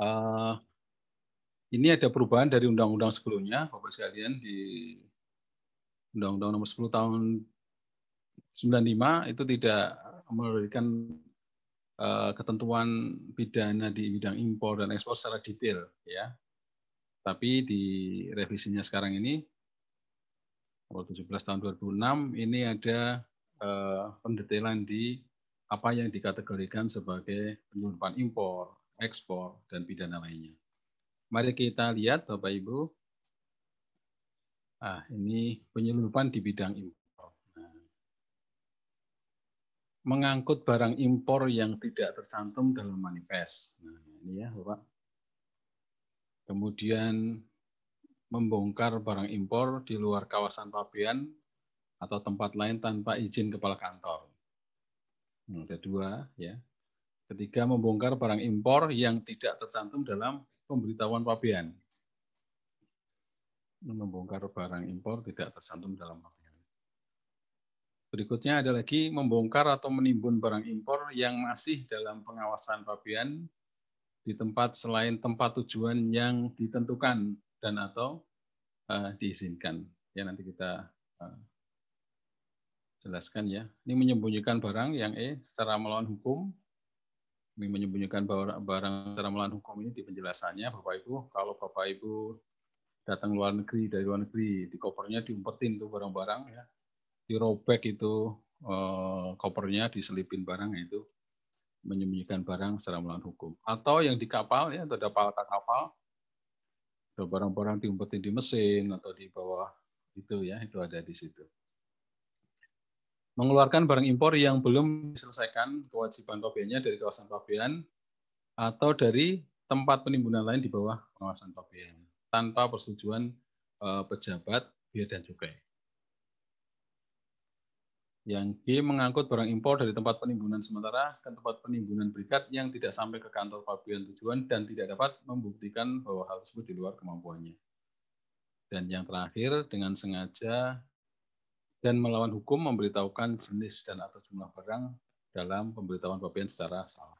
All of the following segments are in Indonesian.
Uh, ini ada perubahan dari undang-undang sebelumnya, Bapak sekalian, di Undang-Undang Nomor 10 Tahun 95 itu tidak memberikan uh, ketentuan pidana di bidang impor dan ekspor secara detail, ya. Tapi di revisinya sekarang ini, nomor 17 tahun 2006, ini ada uh, pendetailan di apa yang dikategorikan sebagai penyelundupan impor, ekspor, dan pidana lainnya. Mari kita lihat Bapak Ibu. Ah, ini penyelundupan di bidang impor. Nah, mengangkut barang impor yang tidak tercantum dalam manifest. Nah, ini ya Bapak. Kemudian membongkar barang impor di luar kawasan pabean atau tempat lain tanpa izin kepala kantor. Nah, ada dua ya. Ketiga membongkar barang impor yang tidak tercantum dalam pemberitahuan pabean. Membongkar barang impor tidak tercantum dalam pabean. Berikutnya ada lagi membongkar atau menimbun barang impor yang masih dalam pengawasan pabean di tempat selain tempat tujuan yang ditentukan dan atau uh, diizinkan. Ya nanti kita uh, jelaskan ya. Ini menyembunyikan barang yang E secara melawan hukum menyembunyikan barang secara melawan hukum. Ini di penjelasannya Bapak Ibu kalau Bapak Ibu datang luar negeri dari luar negeri di kopernya diumpetin tuh barang-barang ya. Dirobek itu eh, kopernya diselipin barang itu menyembunyikan barang secara melawan hukum. Atau yang di kapal ya atau ada palka kapal barang-barang diumpetin di mesin atau di bawah itu ya itu ada di situ mengeluarkan barang impor yang belum diselesaikan kewajiban pabeannya dari kawasan pabean atau dari tempat penimbunan lain di bawah pengawasan pabean tanpa persetujuan eh, pejabat bea dan cukai. Yang G mengangkut barang impor dari tempat penimbunan sementara ke tempat penimbunan berikat yang tidak sampai ke kantor pabean tujuan dan tidak dapat membuktikan bahwa hal tersebut di luar kemampuannya. Dan yang terakhir, dengan sengaja dan melawan hukum memberitahukan jenis dan atau jumlah barang dalam pemberitahuan pabean secara salah.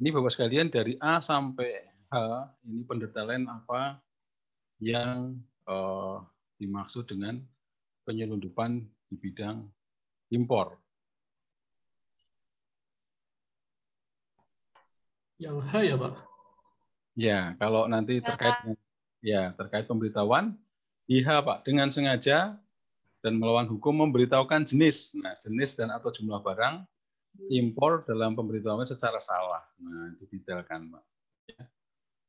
Ini Bapak sekalian dari A sampai H ini pendetailan apa yang uh, dimaksud dengan penyelundupan di bidang impor. Yang H ya Pak? Ya, kalau nanti terkait ya terkait pemberitahuan IH Pak dengan sengaja dan melawan hukum memberitahukan jenis, nah jenis dan atau jumlah barang impor dalam pemberitahuan secara salah. Nah, didetailkan, Pak. Ya.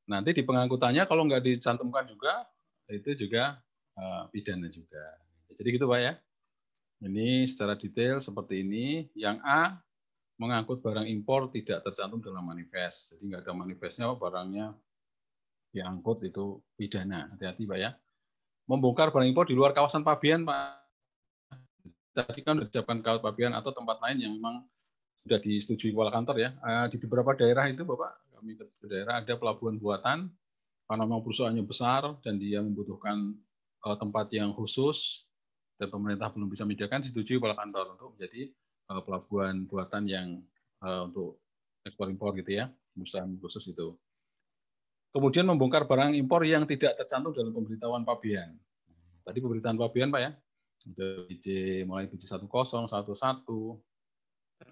Nanti di pengangkutannya kalau nggak dicantumkan juga, itu juga uh, pidana juga. Jadi gitu, Pak ya. Ini secara detail seperti ini. Yang A, mengangkut barang impor tidak tercantum dalam manifest. Jadi nggak ada manifestnya, barangnya diangkut itu pidana. Hati-hati, Pak ya. Membongkar barang impor di luar kawasan pabean, Pak tadi kan sudah disiapkan kawat pabean atau tempat lain yang memang sudah disetujui kepala kantor ya. Eh, di beberapa daerah itu Bapak, kami ke daerah ada pelabuhan buatan, karena memang perusahaannya besar dan dia membutuhkan eh, tempat yang khusus dan pemerintah belum bisa menyediakan, disetujui kepala kantor untuk menjadi eh, pelabuhan buatan yang untuk ekspor impor gitu ya, perusahaan khusus itu. Kemudian membongkar barang impor yang tidak tercantum dalam pemberitahuan pabean. Tadi pemberitahuan pabean Pak ya, ada BJ mulai BJ 10, 11.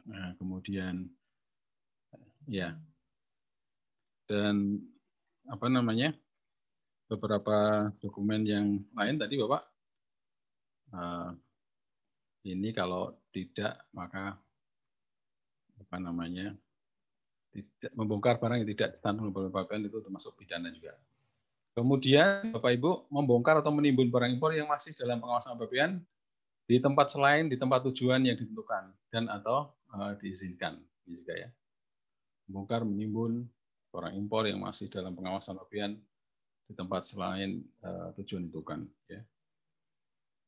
Nah, kemudian ya. Dan apa namanya? beberapa dokumen yang lain tadi Bapak uh, ini kalau tidak maka apa namanya? tidak membongkar barang yang tidak standar pabean itu termasuk pidana juga. Kemudian Bapak Ibu membongkar atau menimbun barang impor yang masih dalam pengawasan pabean di tempat selain di tempat tujuan yang ditentukan dan atau uh, diizinkan. Ini juga ya. Membongkar menimbun barang impor yang masih dalam pengawasan pabean di tempat selain uh, tujuan ditentukan. Ya.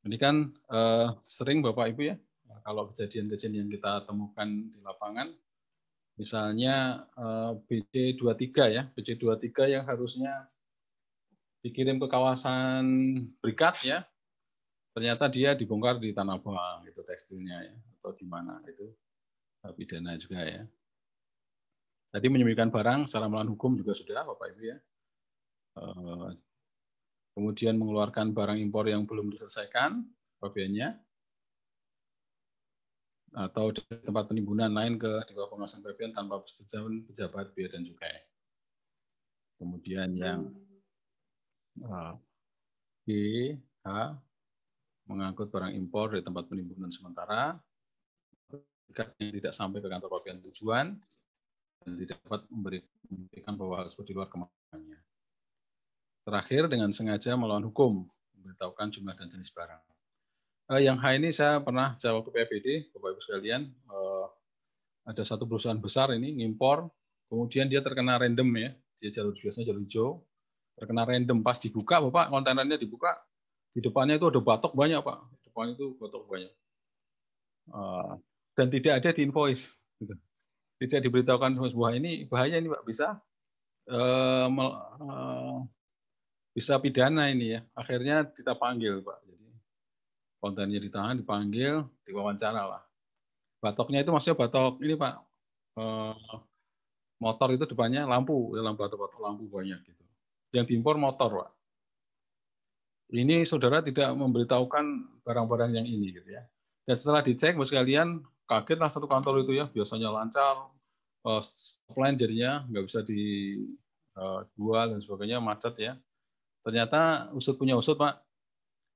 Ini kan uh, sering Bapak Ibu ya, kalau kejadian-kejadian yang kita temukan di lapangan, misalnya uh, BC23 ya, BC23 yang harusnya dikirim ke kawasan Berikat ya, ternyata dia dibongkar di Tanah Abang itu tekstilnya ya, atau di mana itu pidana juga ya. Tadi menyembunyikan barang secara melawan hukum juga sudah, Bapak Ibu ya. Eh, kemudian mengeluarkan barang impor yang belum diselesaikan, pabeannya, atau di tempat penimbunan lain ke di bawah pengawasan PPN tanpa persetujuan pejabat bea dan cukai. Kemudian yang uh, G, H, mengangkut barang impor dari tempat penimbunan sementara, tidak sampai ke kantor pabean tujuan, dan tidak dapat memberikan bahwa tersebut di luar kemampuannya. Terakhir, dengan sengaja melawan hukum, memberitahukan jumlah dan jenis barang. Uh, yang H ini saya pernah jawab ke PPD, Bapak Ibu sekalian, uh, ada satu perusahaan besar ini ngimpor, kemudian dia terkena random ya, dia jalur biasanya jalur hijau, terkena random. Pas dibuka, Bapak kontainernya dibuka, di depannya itu ada batok banyak Pak, di depan itu batok banyak, uh, dan tidak ada di invoice, gitu. tidak diberitahukan sebuah ini bahaya ini Pak. Bisa uh, uh, bisa pidana ini ya, akhirnya kita panggil Pak. Kontennya ditahan, dipanggil, diwawancara lah. Batoknya itu maksudnya batok ini Pak, eh, motor itu depannya lampu, dalam batok-batok lampu banyak gitu. Yang diimpor motor Pak. Ini saudara tidak memberitahukan barang-barang yang ini gitu ya. Dan setelah dicek, bos sekalian, kagetlah satu kantor itu ya, biasanya lancar, uh, jadinya nggak bisa dijual dan sebagainya, macet ya. Ternyata usut punya usut Pak,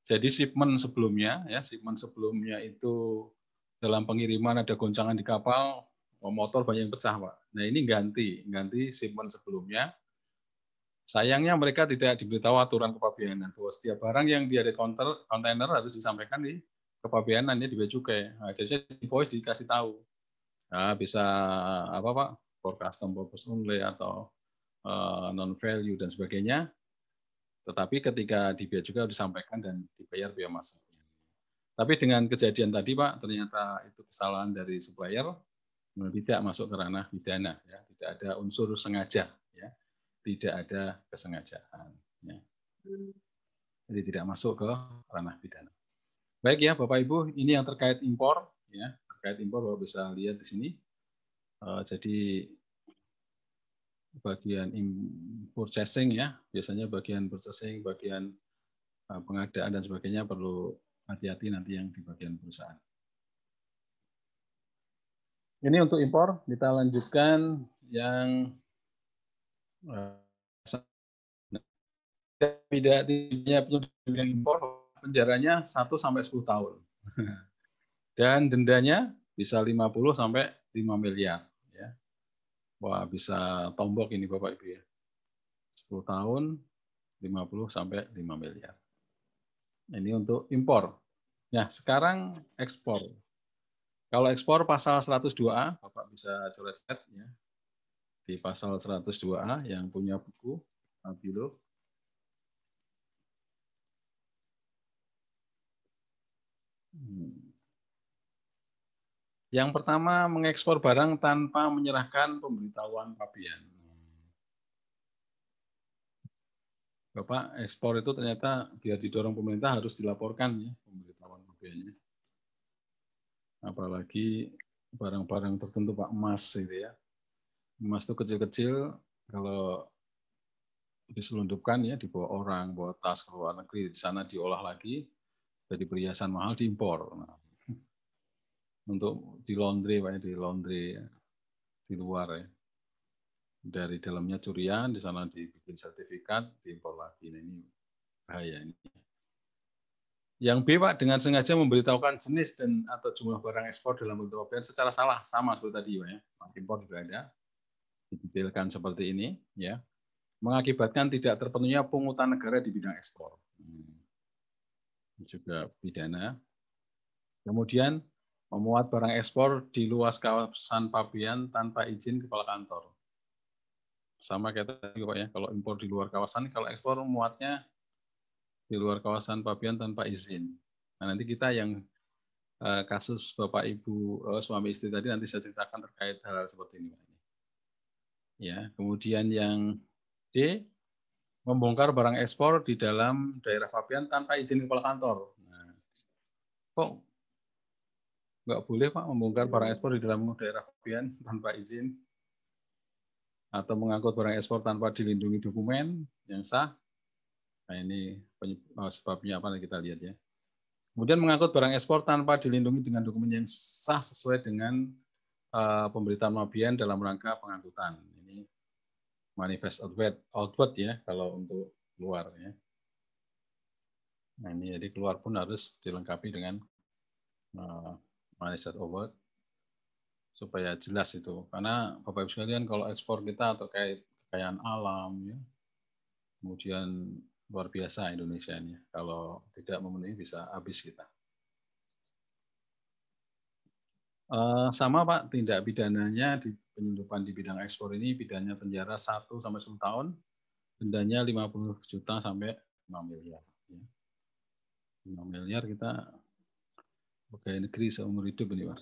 jadi shipment sebelumnya, ya shipment sebelumnya itu dalam pengiriman ada goncangan di kapal, motor banyak yang pecah, Pak. Nah ini ganti, ganti shipment sebelumnya. Sayangnya mereka tidak diberitahu aturan kepabeanan bahwa setiap barang yang dia di kontainer harus disampaikan di kepabeanan ya di bea cukai. Nah, jadi invoice dikasih tahu. Nah, bisa apa Pak? For custom purpose only atau uh, non value dan sebagainya. Tetapi ketika di biaya juga disampaikan dan dibayar biaya masuknya. Tapi dengan kejadian tadi Pak, ternyata itu kesalahan dari supplier, tidak masuk ke ranah pidana, ya. tidak ada unsur sengaja. Tidak ada kesengajaan. Ya. Jadi tidak masuk ke ranah pidana. Baik ya Bapak Ibu, ini yang terkait impor, ya terkait impor Bapak bisa lihat di sini. Uh, jadi bagian purchasing ya, biasanya bagian purchasing, bagian uh, pengadaan dan sebagainya perlu hati-hati nanti yang di bagian perusahaan. Ini untuk impor, kita lanjutkan yang tidak tidaknya punya impor penjaranya 1 sampai 10 tahun. Dan dendanya bisa 50 sampai 5 miliar. Wah, bisa tombok ini Bapak Ibu ya. 10 tahun 50 sampai 5 miliar. Ini untuk impor. Nah, sekarang ekspor. Kalau ekspor pasal 102A, Bapak bisa coret ya. Di pasal 102A yang punya buku Nabilo. Hmm. Yang pertama, mengekspor barang tanpa menyerahkan pemberitahuan pabean. Bapak, ekspor itu ternyata biar didorong pemerintah harus dilaporkan ya pemberitahuan pabeannya. Apalagi barang-barang tertentu Pak emas itu ya. Emas itu kecil-kecil kalau diselundupkan ya dibawa orang, bawa tas ke luar negeri, di sana diolah lagi jadi perhiasan mahal diimpor. Nah, untuk di laundry Pak ya, di laundry di luar ya. Dari dalamnya curian, di sana dibikin sertifikat, diimpor lagi. Nah, ini bahaya ini. Yang B Pak dengan sengaja memberitahukan jenis dan atau jumlah barang ekspor dalam bentuk pabean secara salah sama seperti tadi Pak ya. Impor juga ada didetailkan seperti ini ya. Mengakibatkan tidak terpenuhnya pungutan negara di bidang ekspor. Hmm. Juga pidana. Kemudian memuat barang ekspor di luas kawasan pabean tanpa izin kepala kantor. Sama kayak tadi Pak ya, kalau impor di luar kawasan, kalau ekspor muatnya di luar kawasan pabean tanpa izin. Nah, nanti kita yang uh, kasus Bapak Ibu uh, suami istri tadi nanti saya ceritakan terkait hal, -hal seperti ini. Ya, kemudian yang D membongkar barang ekspor di dalam daerah pabean tanpa izin kepala kantor. Nah, kok nggak boleh Pak membongkar barang ekspor di dalam daerah pabean tanpa izin. atau mengangkut barang ekspor tanpa dilindungi dokumen yang sah. Nah ini oh, sebabnya apa kita lihat ya. Kemudian mengangkut barang ekspor tanpa dilindungi dengan dokumen yang sah sesuai dengan uh, pemberitaan mabian dalam rangka pengangkutan. Ini manifest outward, outward ya kalau untuk luar ya. Nah ini jadi keluar pun harus dilengkapi dengan uh, manifest outward supaya jelas itu. Karena Bapak Ibu sekalian kalau ekspor kita terkait kekayaan alam ya, kemudian luar biasa Indonesia ini. Kalau tidak memenuhi bisa habis kita. Uh, sama Pak, tindak pidananya di penyelundupan di bidang ekspor ini pidananya penjara 1 sampai 10 tahun, dendanya 50 juta sampai 5 miliar. Ya. 5 miliar kita pegawai negeri seumur hidup ini Pak.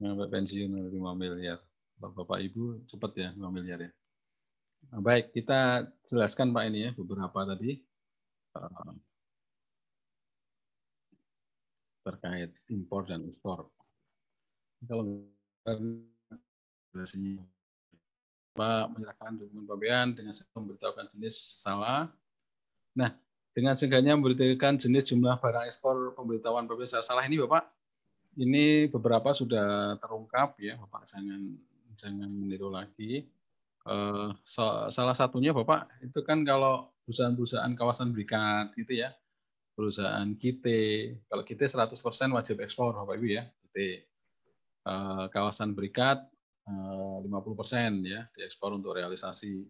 Sampai pensiun 5 miliar. Bapak Ibu cepat ya 5 miliar ya. Nah, baik, kita jelaskan Pak ini ya beberapa tadi uh, terkait impor dan ekspor. Kalau Pak menyerahkan dokumen pembayaran dengan memberitahukan jenis salah. Nah, dengan seenggaknya memberitahukan jenis jumlah barang ekspor pemberitahuan pembayaran salah ini Bapak, ini beberapa sudah terungkap ya Bapak. Jangan jangan meniru lagi. Eh, salah satunya Bapak itu kan kalau perusahaan-perusahaan kawasan berikat gitu ya, perusahaan kita, kalau kita 100% wajib ekspor Bapak Ibu ya, kita eh, kawasan berikat 50% eh, ya diekspor untuk realisasi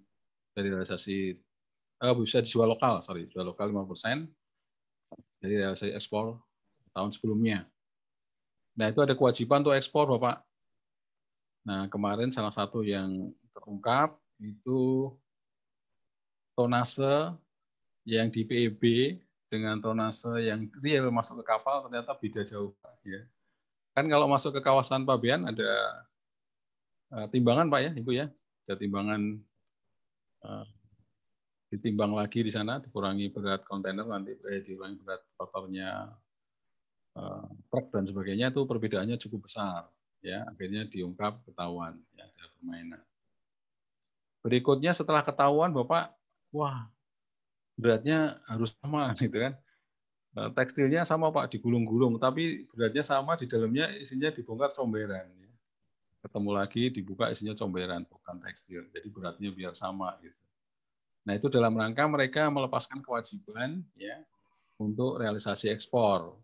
dari realisasi eh, bisa dijual lokal, sorry, jual lokal 50% dari realisasi ekspor tahun sebelumnya. Nah, itu ada kewajiban untuk ekspor Bapak. Nah, kemarin salah satu yang terungkap itu tonase yang di PEB dengan tonase yang real masuk ke kapal ternyata beda jauh ya. Kan kalau masuk ke kawasan Pabean ada uh, timbangan Pak ya, Ibu ya. Ada timbangan uh, ditimbang lagi di sana dikurangi berat kontainer nanti eh, dikurangi berat kotornya uh, truk dan sebagainya itu perbedaannya cukup besar ya akhirnya diungkap ketahuan ya ada permainan Berikutnya setelah ketahuan Bapak, wah beratnya harus sama gitu kan. Eh, tekstilnya sama Pak, digulung-gulung, tapi beratnya sama, di dalamnya isinya dibongkar comberan. Ya. Ketemu lagi, dibuka isinya comberan, bukan tekstil. Jadi beratnya biar sama. Gitu. Nah itu dalam rangka mereka melepaskan kewajiban ya untuk realisasi ekspor.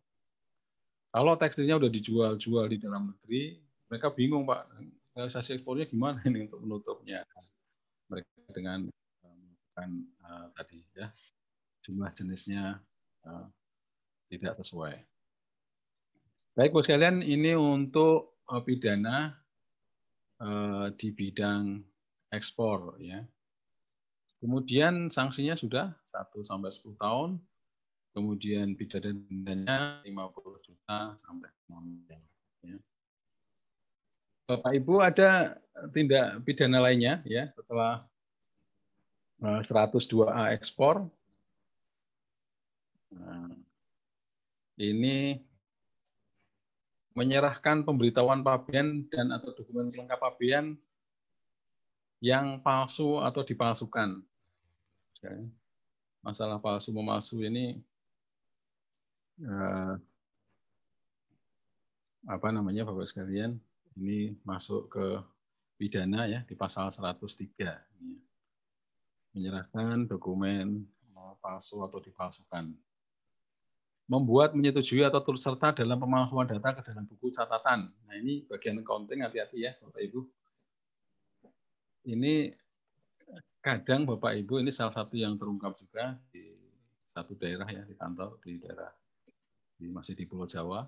Kalau tekstilnya udah dijual-jual di dalam negeri, mereka bingung Pak, realisasi ekspornya gimana ini untuk menutupnya mereka dengan eh, melakukan uh, tadi ya jumlah jenisnya uh, tidak sesuai. Baik, bos sekalian, ini untuk uh, pidana uh, di bidang ekspor ya. Kemudian sanksinya sudah 1 sampai 10 tahun. Kemudian pidana dendanya 50 juta sampai 6 miliar. Ya. Bapak Ibu ada tindak pidana lainnya ya setelah 102A eh, ekspor. Nah, ini menyerahkan pemberitahuan pabean dan atau dokumen pelengkap pabean yang palsu atau dipalsukan. Masalah palsu memalsu ini eh, apa namanya Bapak sekalian? ini masuk ke pidana ya di pasal 103. Menyerahkan dokumen palsu atau dipalsukan. Membuat, menyetujui atau turut serta dalam pemalsuan data ke dalam buku catatan. Nah ini bagian accounting hati-hati ya Bapak Ibu. Ini kadang Bapak Ibu ini salah satu yang terungkap juga di satu daerah ya di kantor di daerah di masih di Pulau Jawa.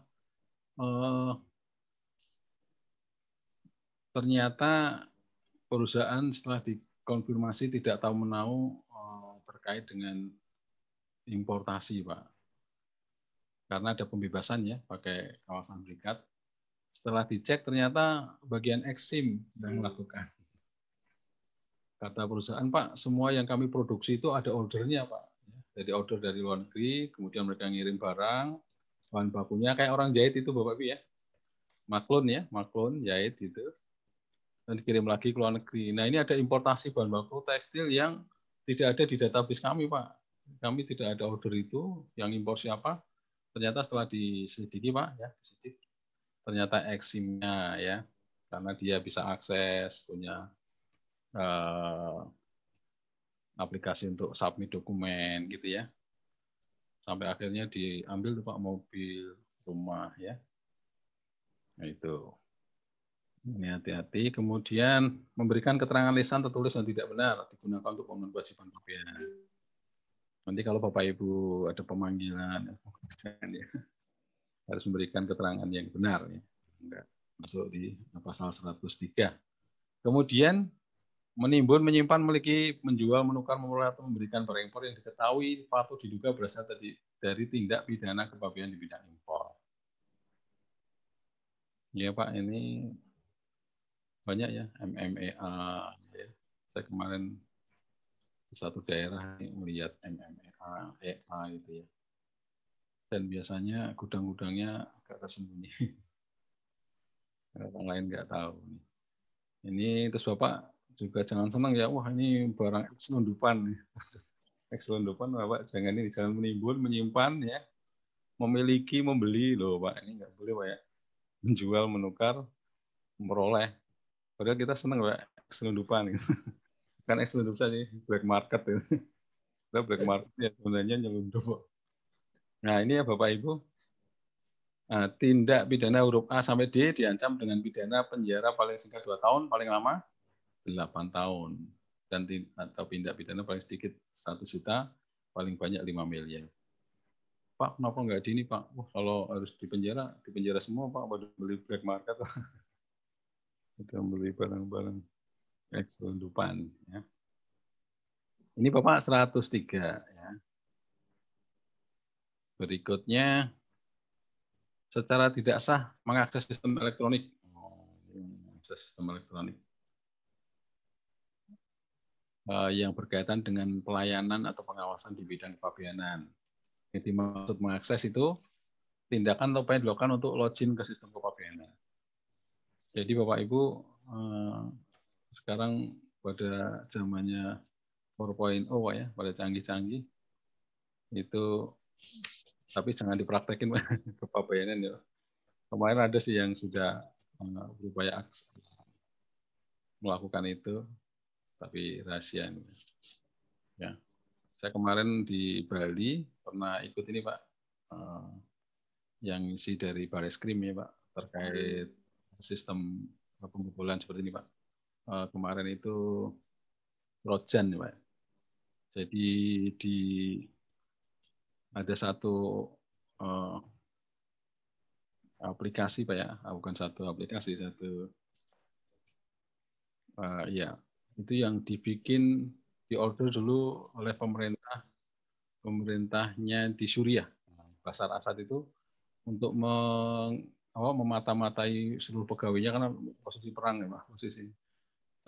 Eh, ternyata perusahaan setelah dikonfirmasi tidak tahu menau eh, terkait dengan importasi, Pak. Karena ada pembebasan ya pakai kawasan berikat. Setelah dicek ternyata bagian eksim yang melakukan. Kata perusahaan, Pak, semua yang kami produksi itu ada ordernya, Pak. Jadi order dari luar negeri, kemudian mereka ngirim barang, bahan bakunya kayak orang jahit itu, Bapak Ibu ya. Maklun ya, maklun, jahit gitu dan dikirim lagi ke luar negeri. Nah ini ada importasi bahan baku tekstil yang tidak ada di database kami Pak. Kami tidak ada order itu, yang impor siapa? Ternyata setelah diselidiki Pak, ya diselidiki, ternyata eksimnya ya, karena dia bisa akses, punya eh, aplikasi untuk submit dokumen gitu ya. Sampai akhirnya diambil tuh Pak mobil, rumah ya. Nah itu. Ini hati-hati. Kemudian memberikan keterangan lisan tertulis yang tidak benar digunakan untuk pemenuhan kewajiban pembiayaan. Nanti kalau Bapak Ibu ada pemanggilan, ya, harus memberikan keterangan yang benar. Ya. Enggak masuk di pasal 103. Kemudian menimbun, menyimpan, memiliki, menjual, menukar, memperoleh atau memberikan barang impor yang diketahui patut diduga berasal dari, dari tindak pidana kepabian di bidang impor. Ya Pak, ini banyak ya MMEA ya. saya kemarin satu daerah melihat MMEA EA itu ya. Dan biasanya gudang-gudangnya agak tersembunyi. Orang lain nggak tahu ini terus bapak juga jangan senang ya wah ini barang selundupan selundupan bapak jangan ini jangan menimbun menyimpan ya. Memiliki membeli loh pak. Ini nggak boleh pak ya. Menjual menukar memperoleh. Padahal kita senang Pak selundupan gitu. Kan selundupan sih black market itu. Kita black market ya sebenarnya nyelundup. Nah ini ya Bapak Ibu, Nah, tindak pidana huruf A sampai D diancam dengan pidana penjara paling singkat 2 tahun, paling lama 8 tahun. Dan atau tindak pidana paling sedikit 100 juta, paling banyak 5 miliar. Pak, kenapa nggak di ini, Pak? Wah, kalau harus di penjara, di penjara semua, Pak, pada beli black market. kita beli barang-barang ekselundupan ya. Ini Bapak 103 ya. Berikutnya secara tidak sah mengakses sistem elektronik. Oh, mengakses sistem elektronik. Uh, yang berkaitan dengan pelayanan atau pengawasan di bidang kepabianan. Jadi maksud mengakses itu tindakan atau upaya dilakukan untuk login ke sistem kepabianan. Jadi Bapak Ibu eh, sekarang pada zamannya 4.0 ya, pada canggih-canggih itu tapi jangan dipraktekin kepabeanan ya. Kemarin ada sih yang sudah eh, berupaya melakukan itu, tapi rahasia ini. Ya, saya kemarin di Bali pernah ikut ini Pak, eh, yang isi dari Baris Krim ya Pak terkait sistem pembobolan seperti ini Pak. Uh, kemarin itu Rojan Pak. Jadi di ada satu uh, aplikasi Pak ya, ah, bukan satu aplikasi, satu uh, ya itu yang dibikin diorder dulu oleh pemerintah pemerintahnya di Suriah. Basar Asad itu untuk meng, apa memata-matai seluruh pegawainya karena posisi perang ya Pak, posisi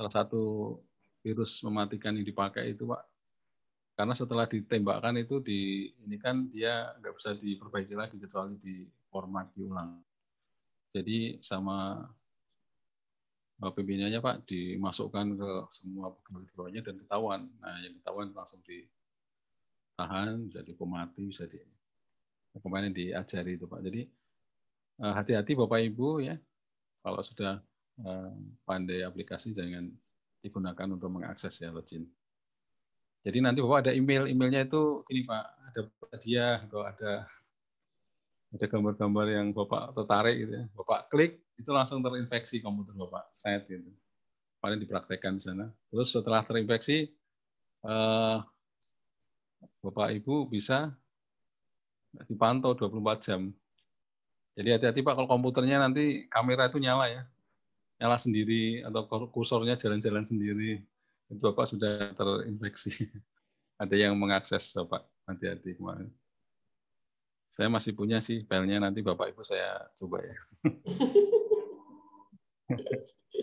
salah satu virus mematikan yang dipakai itu Pak karena setelah ditembakkan itu di ini kan dia nggak bisa diperbaiki lagi kecuali di format ulang. Jadi sama pimpinannya Pak dimasukkan ke semua pegawai-pegawainya dan ketahuan. Nah yang ketahuan langsung ditahan, jadi pemati bisa di kemarin diajari itu Pak. Jadi Eh, hati-hati Bapak Ibu ya, kalau sudah eh, pandai aplikasi jangan digunakan untuk mengakses ya login. Jadi nanti Bapak ada email, emailnya itu ini Pak, ada hadiah atau ada ada gambar-gambar yang Bapak tertarik gitu ya. Bapak klik itu langsung terinfeksi komputer Bapak, saya gitu. Paling dipraktekkan di sana. Terus setelah terinfeksi eh, Bapak Ibu bisa dipantau 24 jam jadi hati-hati Pak kalau komputernya nanti kamera itu nyala ya. Nyala sendiri atau kursornya jalan-jalan sendiri. Itu Bapak sudah terinfeksi. Ada yang mengakses Bapak. Hati-hati kemarin. Saya masih punya sih filenya nanti Bapak Ibu saya coba ya.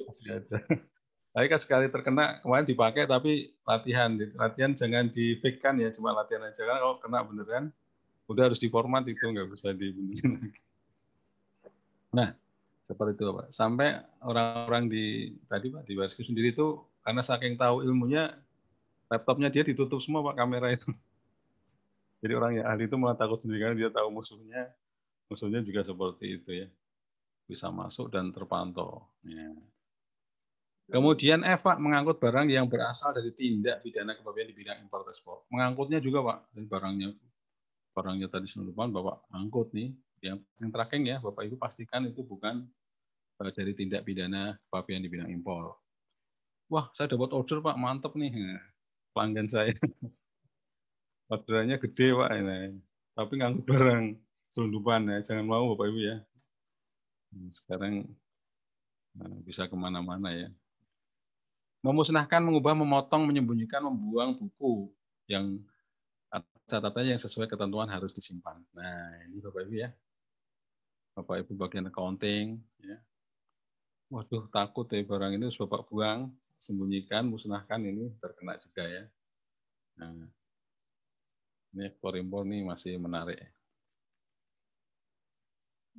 masih ada. Tapi kan sekali terkena kemarin dipakai tapi latihan, latihan jangan di fake kan ya, cuma latihan aja kan kalau kena beneran udah harus diformat itu nggak bisa dibenerin lagi. Nah, Seperti itu Pak. Sampai orang-orang di tadi Pak di Basku sendiri itu karena saking tahu ilmunya laptopnya dia ditutup semua Pak kamera itu. Jadi orang yang ahli itu malah takut sendiri karena dia tahu musuhnya. Musuhnya juga seperti itu ya. Bisa masuk dan terpantau. Ya. Kemudian Eva mengangkut barang yang berasal dari tindak pidana kepabian di bidang impor ekspor. Mengangkutnya juga Pak, dan barangnya barangnya tadi selundupan Bapak angkut nih. Yang, yang tracking ya, Bapak Ibu pastikan itu bukan eh, dari tindak pidana kepabian di bidang impor. Wah, saya dapat order Pak, mantep nih. Pelanggan saya. Orderannya gede Pak, ini. tapi ngangkut barang selundupan ya. Jangan mau Bapak Ibu ya. Sekarang eh, bisa ke mana-mana ya memusnahkan, mengubah, memotong, menyembunyikan, membuang buku yang catatannya yang sesuai ketentuan harus disimpan. Nah, ini Bapak Ibu ya. Bapak Ibu bagian accounting ya. Waduh, takut ya barang ini harus Bapak buang, sembunyikan, musnahkan ini terkena juga ya. Nah, ini ekspor impor nih masih menarik.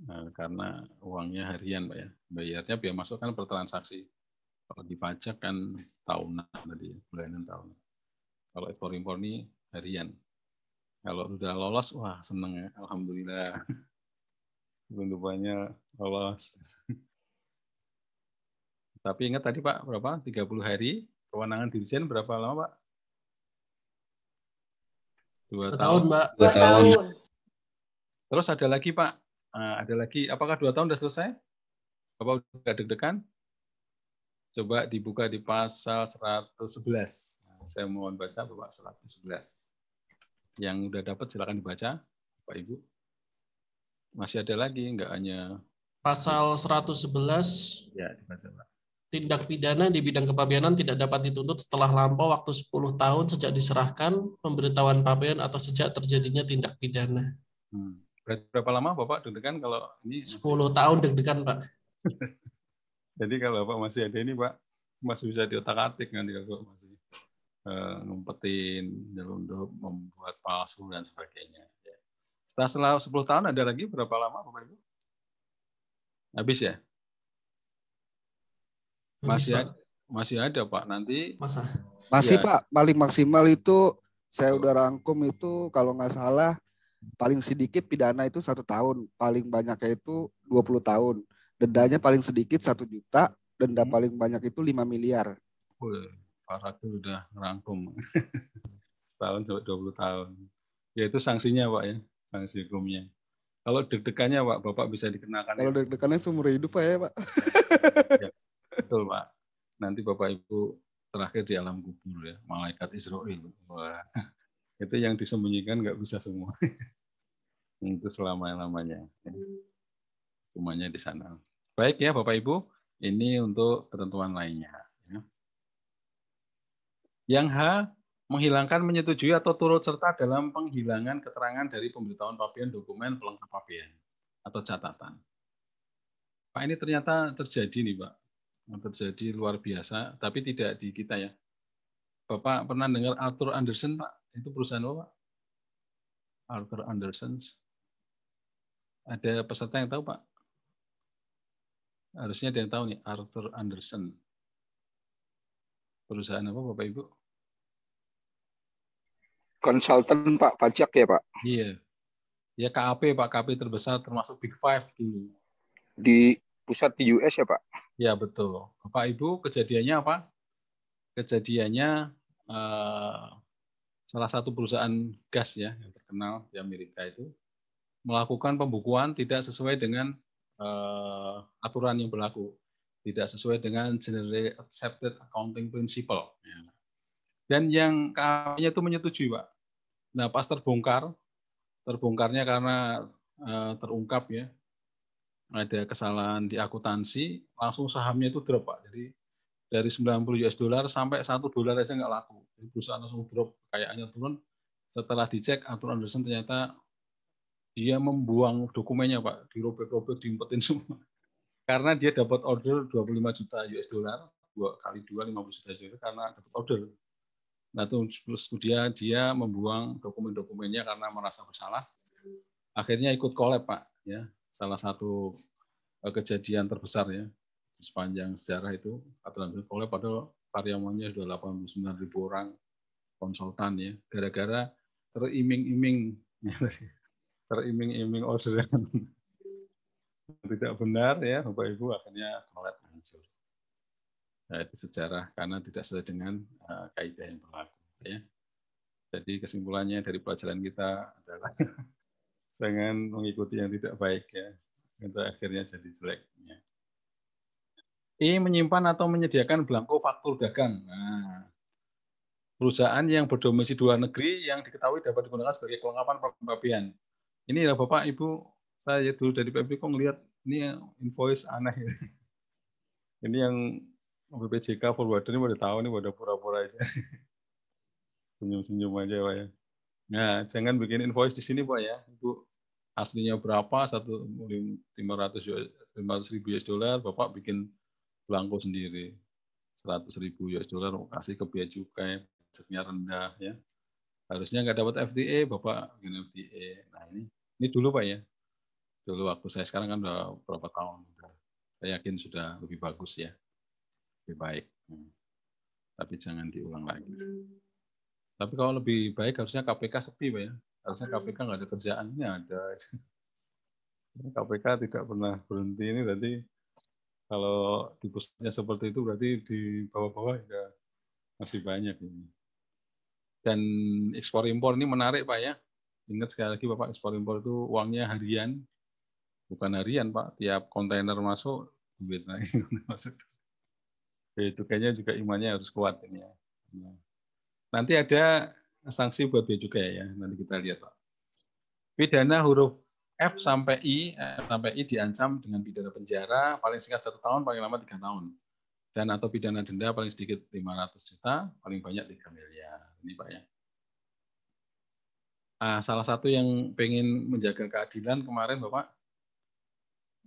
Nah, karena uangnya harian, Pak ya. Bayarnya biar masuk kan per transaksi. Kalau di pajak kan tahunan tadi, bulanan tahun. Kalau ekspor impor ini harian. Kalau sudah lolos, wah seneng ya, alhamdulillah. Penutupannya lolos. Tapi ingat tadi Pak, berapa? 30 hari. Kewenangan dirjen berapa lama Pak? Dua, dua tahun, tahun, Mbak. Dua tahun. Terus ada lagi Pak, nah, ada lagi. Apakah dua tahun sudah selesai? Bapak udah deg-degan? Coba dibuka di pasal 111. Nah, saya mohon baca Bapak 111. Yang udah dapat silakan dibaca, Pak Ibu. Masih ada lagi, enggak hanya pasal 111 ya. Tindak pidana di bidang kepabianan tidak dapat dituntut setelah lampau waktu 10 tahun sejak diserahkan pemberitahuan pabean atau sejak terjadinya tindak pidana. Hmm. Berapa lama Bapak deg-degan kalau ini? 10 tahun deg-degan, Pak. Jadi kalau Bapak masih ada ini Pak, masih bisa diotak-atik nanti kalau masih uh, ngumpetin, nyelundup, membuat palsu dan sebagainya. Ya. Setelah, setelah 10 tahun ada lagi berapa lama Bapak Ibu? Habis ya? Masih ada, masih ada Pak nanti. Masa? Masih ya. Pak, paling maksimal itu saya udah rangkum itu kalau nggak salah paling sedikit pidana itu satu tahun, paling banyaknya itu 20 tahun dendanya paling sedikit satu juta, denda hmm. paling banyak itu 5 miliar. Wih, Pak Ratu udah ngerangkum. Setahun sampai 20 tahun. Ya itu sanksinya Pak ya, sanksi hukumnya. Kalau deg-degannya Pak, Bapak bisa dikenakan. Kalau ya. deg-degannya seumur hidup Pak ya Pak. ya, betul Pak. Nanti Bapak Ibu terakhir di alam kubur ya, malaikat Israel. Wah, itu yang disembunyikan nggak bisa semua. itu selama-lamanya. Semuanya di sana. Baik ya Bapak Ibu, ini untuk ketentuan lainnya. Ya. Yang H, menghilangkan, menyetujui atau turut serta dalam penghilangan keterangan dari pemberitahuan papian dokumen pelengkap papian atau catatan. Pak ini ternyata terjadi nih Pak, terjadi luar biasa, tapi tidak di kita ya. Bapak pernah dengar Arthur Anderson Pak? Itu perusahaan apa Pak? Arthur Anderson. Ada peserta yang tahu Pak? Harusnya ada yang tahu nih, Arthur Anderson. Perusahaan apa Bapak Ibu? Konsultan Pak, pajak ya Pak? Iya. Ya KAP Pak, KAP terbesar termasuk Big Five dulu. Di pusat di US ya Pak? Ya betul. Bapak Ibu kejadiannya apa? Kejadiannya uh, salah satu perusahaan gas ya yang terkenal di Amerika itu melakukan pembukuan tidak sesuai dengan uh, aturan yang berlaku, tidak sesuai dengan generally accepted accounting principle. Ya. Dan yang kami itu menyetujui, Pak. Nah, pas terbongkar, terbongkarnya karena uh, terungkap ya, ada kesalahan di akuntansi, langsung sahamnya itu drop, Pak. Jadi dari 90 US dollar sampai satu dolar aja nggak laku. Jadi perusahaan langsung drop, kayaknya turun. Setelah dicek, Arthur Anderson ternyata dia membuang dokumennya Pak, dirobek-robek, diumpetin semua. Karena dia dapat order 25 juta US dollar, dua kali dua 50 juta US karena dapat order. Nah, terus kemudian dia membuang dokumen-dokumennya karena merasa bersalah. Akhirnya ikut kolab Pak, ya. Salah satu eh, kejadian terbesar ya sepanjang sejarah itu aturan oleh pada karyawannya sudah 89 ribu orang konsultan ya gara-gara teriming-iming teriming-iming orderan tidak benar ya Bapak Ibu akhirnya kolet hancur. Nah, itu sejarah karena tidak sesuai dengan uh, kaidah yang berlaku ya. Jadi kesimpulannya dari pelajaran kita adalah jangan mengikuti yang tidak baik ya. Itu akhirnya jadi jelek. Ya. I menyimpan atau menyediakan belangko faktur dagang. Nah, perusahaan yang berdomisili luar negeri yang diketahui dapat digunakan sebagai kelengkapan pembagian. Ini ya Bapak Ibu, saya dulu dari PB kok ngelihat ini invoice aneh. Ini yang BPJK forwarder ini udah tahu nih udah pura-pura aja. Senyum-senyum aja Pak ya. Nah, jangan bikin invoice di sini Pak ya. Ibu aslinya berapa? Satu lima ratus ribu US dollar, Bapak bikin belangko sendiri. Seratus ribu US dollar kasih ke biaya cukai, pajaknya rendah ya. Harusnya nggak dapat FTA, Bapak bikin FTA. Nah ini ini dulu Pak ya. Dulu waktu saya sekarang kan udah berapa tahun. Saya yakin sudah lebih bagus ya. Lebih baik. Hmm. Tapi jangan diulang lagi. Tapi kalau lebih baik harusnya KPK sepi Pak ya. Harusnya KPK nggak ada kerjaannya ada. KPK tidak pernah berhenti ini berarti kalau di pusatnya seperti itu berarti di bawah-bawah ya masih banyak ini. Dan ekspor impor ini menarik Pak ya. Ingat sekali lagi Bapak ekspor impor itu uangnya harian, bukan harian Pak. Tiap kontainer masuk duit naik masuk. Itu kayaknya juga imannya harus kuat ini ya. Nanti ada sanksi buat bea cukai ya. Nanti kita lihat Pak. Pidana huruf F sampai I, F sampai I diancam dengan pidana penjara paling singkat satu tahun, paling lama tiga tahun dan atau pidana denda paling sedikit 500 juta, paling banyak 3 miliar. Ini Pak ya. Nah, salah satu yang pengen menjaga keadilan kemarin Bapak,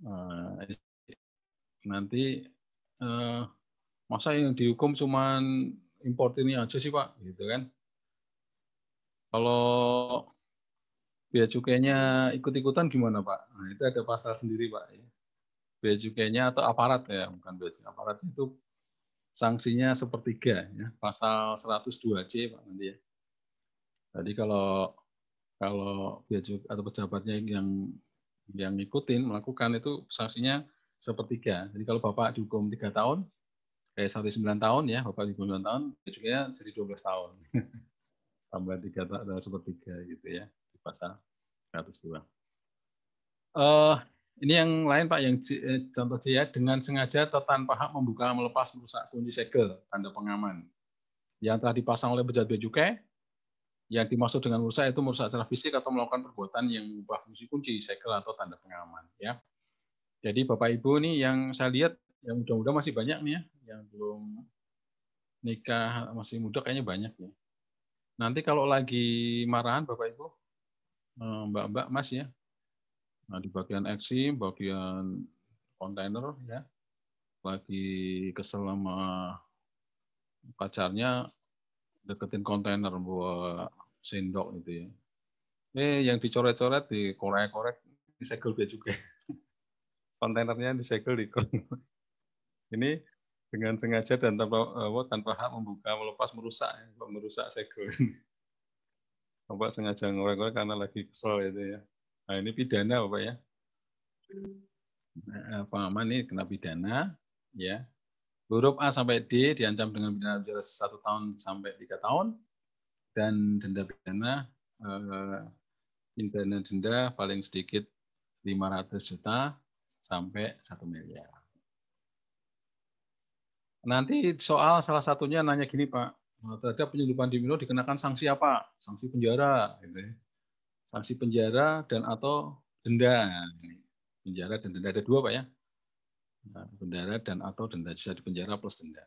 uh, nanti uh, masa yang dihukum cuma import ini aja sih Pak, gitu kan? Kalau biaya cukainya ikut-ikutan gimana Pak? Nah, itu ada pasal sendiri Pak. Ya bea cukainya atau aparat ya, bukan bea cukai. Aparat itu sanksinya sepertiga ya, pasal 102C Pak nanti ya. Jadi kalau kalau bea cukai atau pejabatnya yang yang ngikutin melakukan itu sanksinya sepertiga. Jadi kalau Bapak dihukum tiga tahun, kayak sampai sembilan tahun ya, Bapak dihukum sembilan tahun, bea cukainya jadi 12 tahun. Tambah tiga tahun sepertiga gitu ya di pasal 102. Uh, ini yang lain Pak, yang eh, contoh C ya, dengan sengaja atau tanpa hak membuka, melepas, merusak kunci segel, tanda pengaman. Yang telah dipasang oleh pejabat bea cukai, yang dimaksud dengan merusak itu merusak secara fisik atau melakukan perbuatan yang mengubah fungsi kunci segel atau tanda pengaman. Ya. Jadi Bapak Ibu nih yang saya lihat yang muda-muda masih banyak nih ya, yang belum nikah masih muda kayaknya banyak ya. Nanti kalau lagi marahan Bapak Ibu, eh, Mbak-mbak Mas ya, Nah, di bagian eksi, bagian kontainer ya, lagi kesel sama pacarnya deketin kontainer buat sendok itu ya. Eh, yang dicoret-coret di korek-korek disegel dia juga. Kontainernya disegel di Ini dengan sengaja dan tanpa apa, tanpa hak membuka, melepas, merusak, merusak segel. Bapak sengaja ngorek-ngorek karena lagi kesel itu ya. Nah, ini pidana Bapak ya. Nah, pengaman ini kena pidana, ya. Huruf A sampai D diancam dengan pidana penjara satu tahun sampai tiga tahun, dan denda pidana eh, pidana denda paling sedikit 500 juta sampai satu miliar. Nanti soal salah satunya nanya gini Pak, terhadap penyelundupan di Milo dikenakan sanksi apa? Sanksi penjara. Gitu ya sanksi penjara dan atau denda. Penjara dan denda ada dua pak ya. Nah, penjara dan atau denda bisa di penjara plus denda.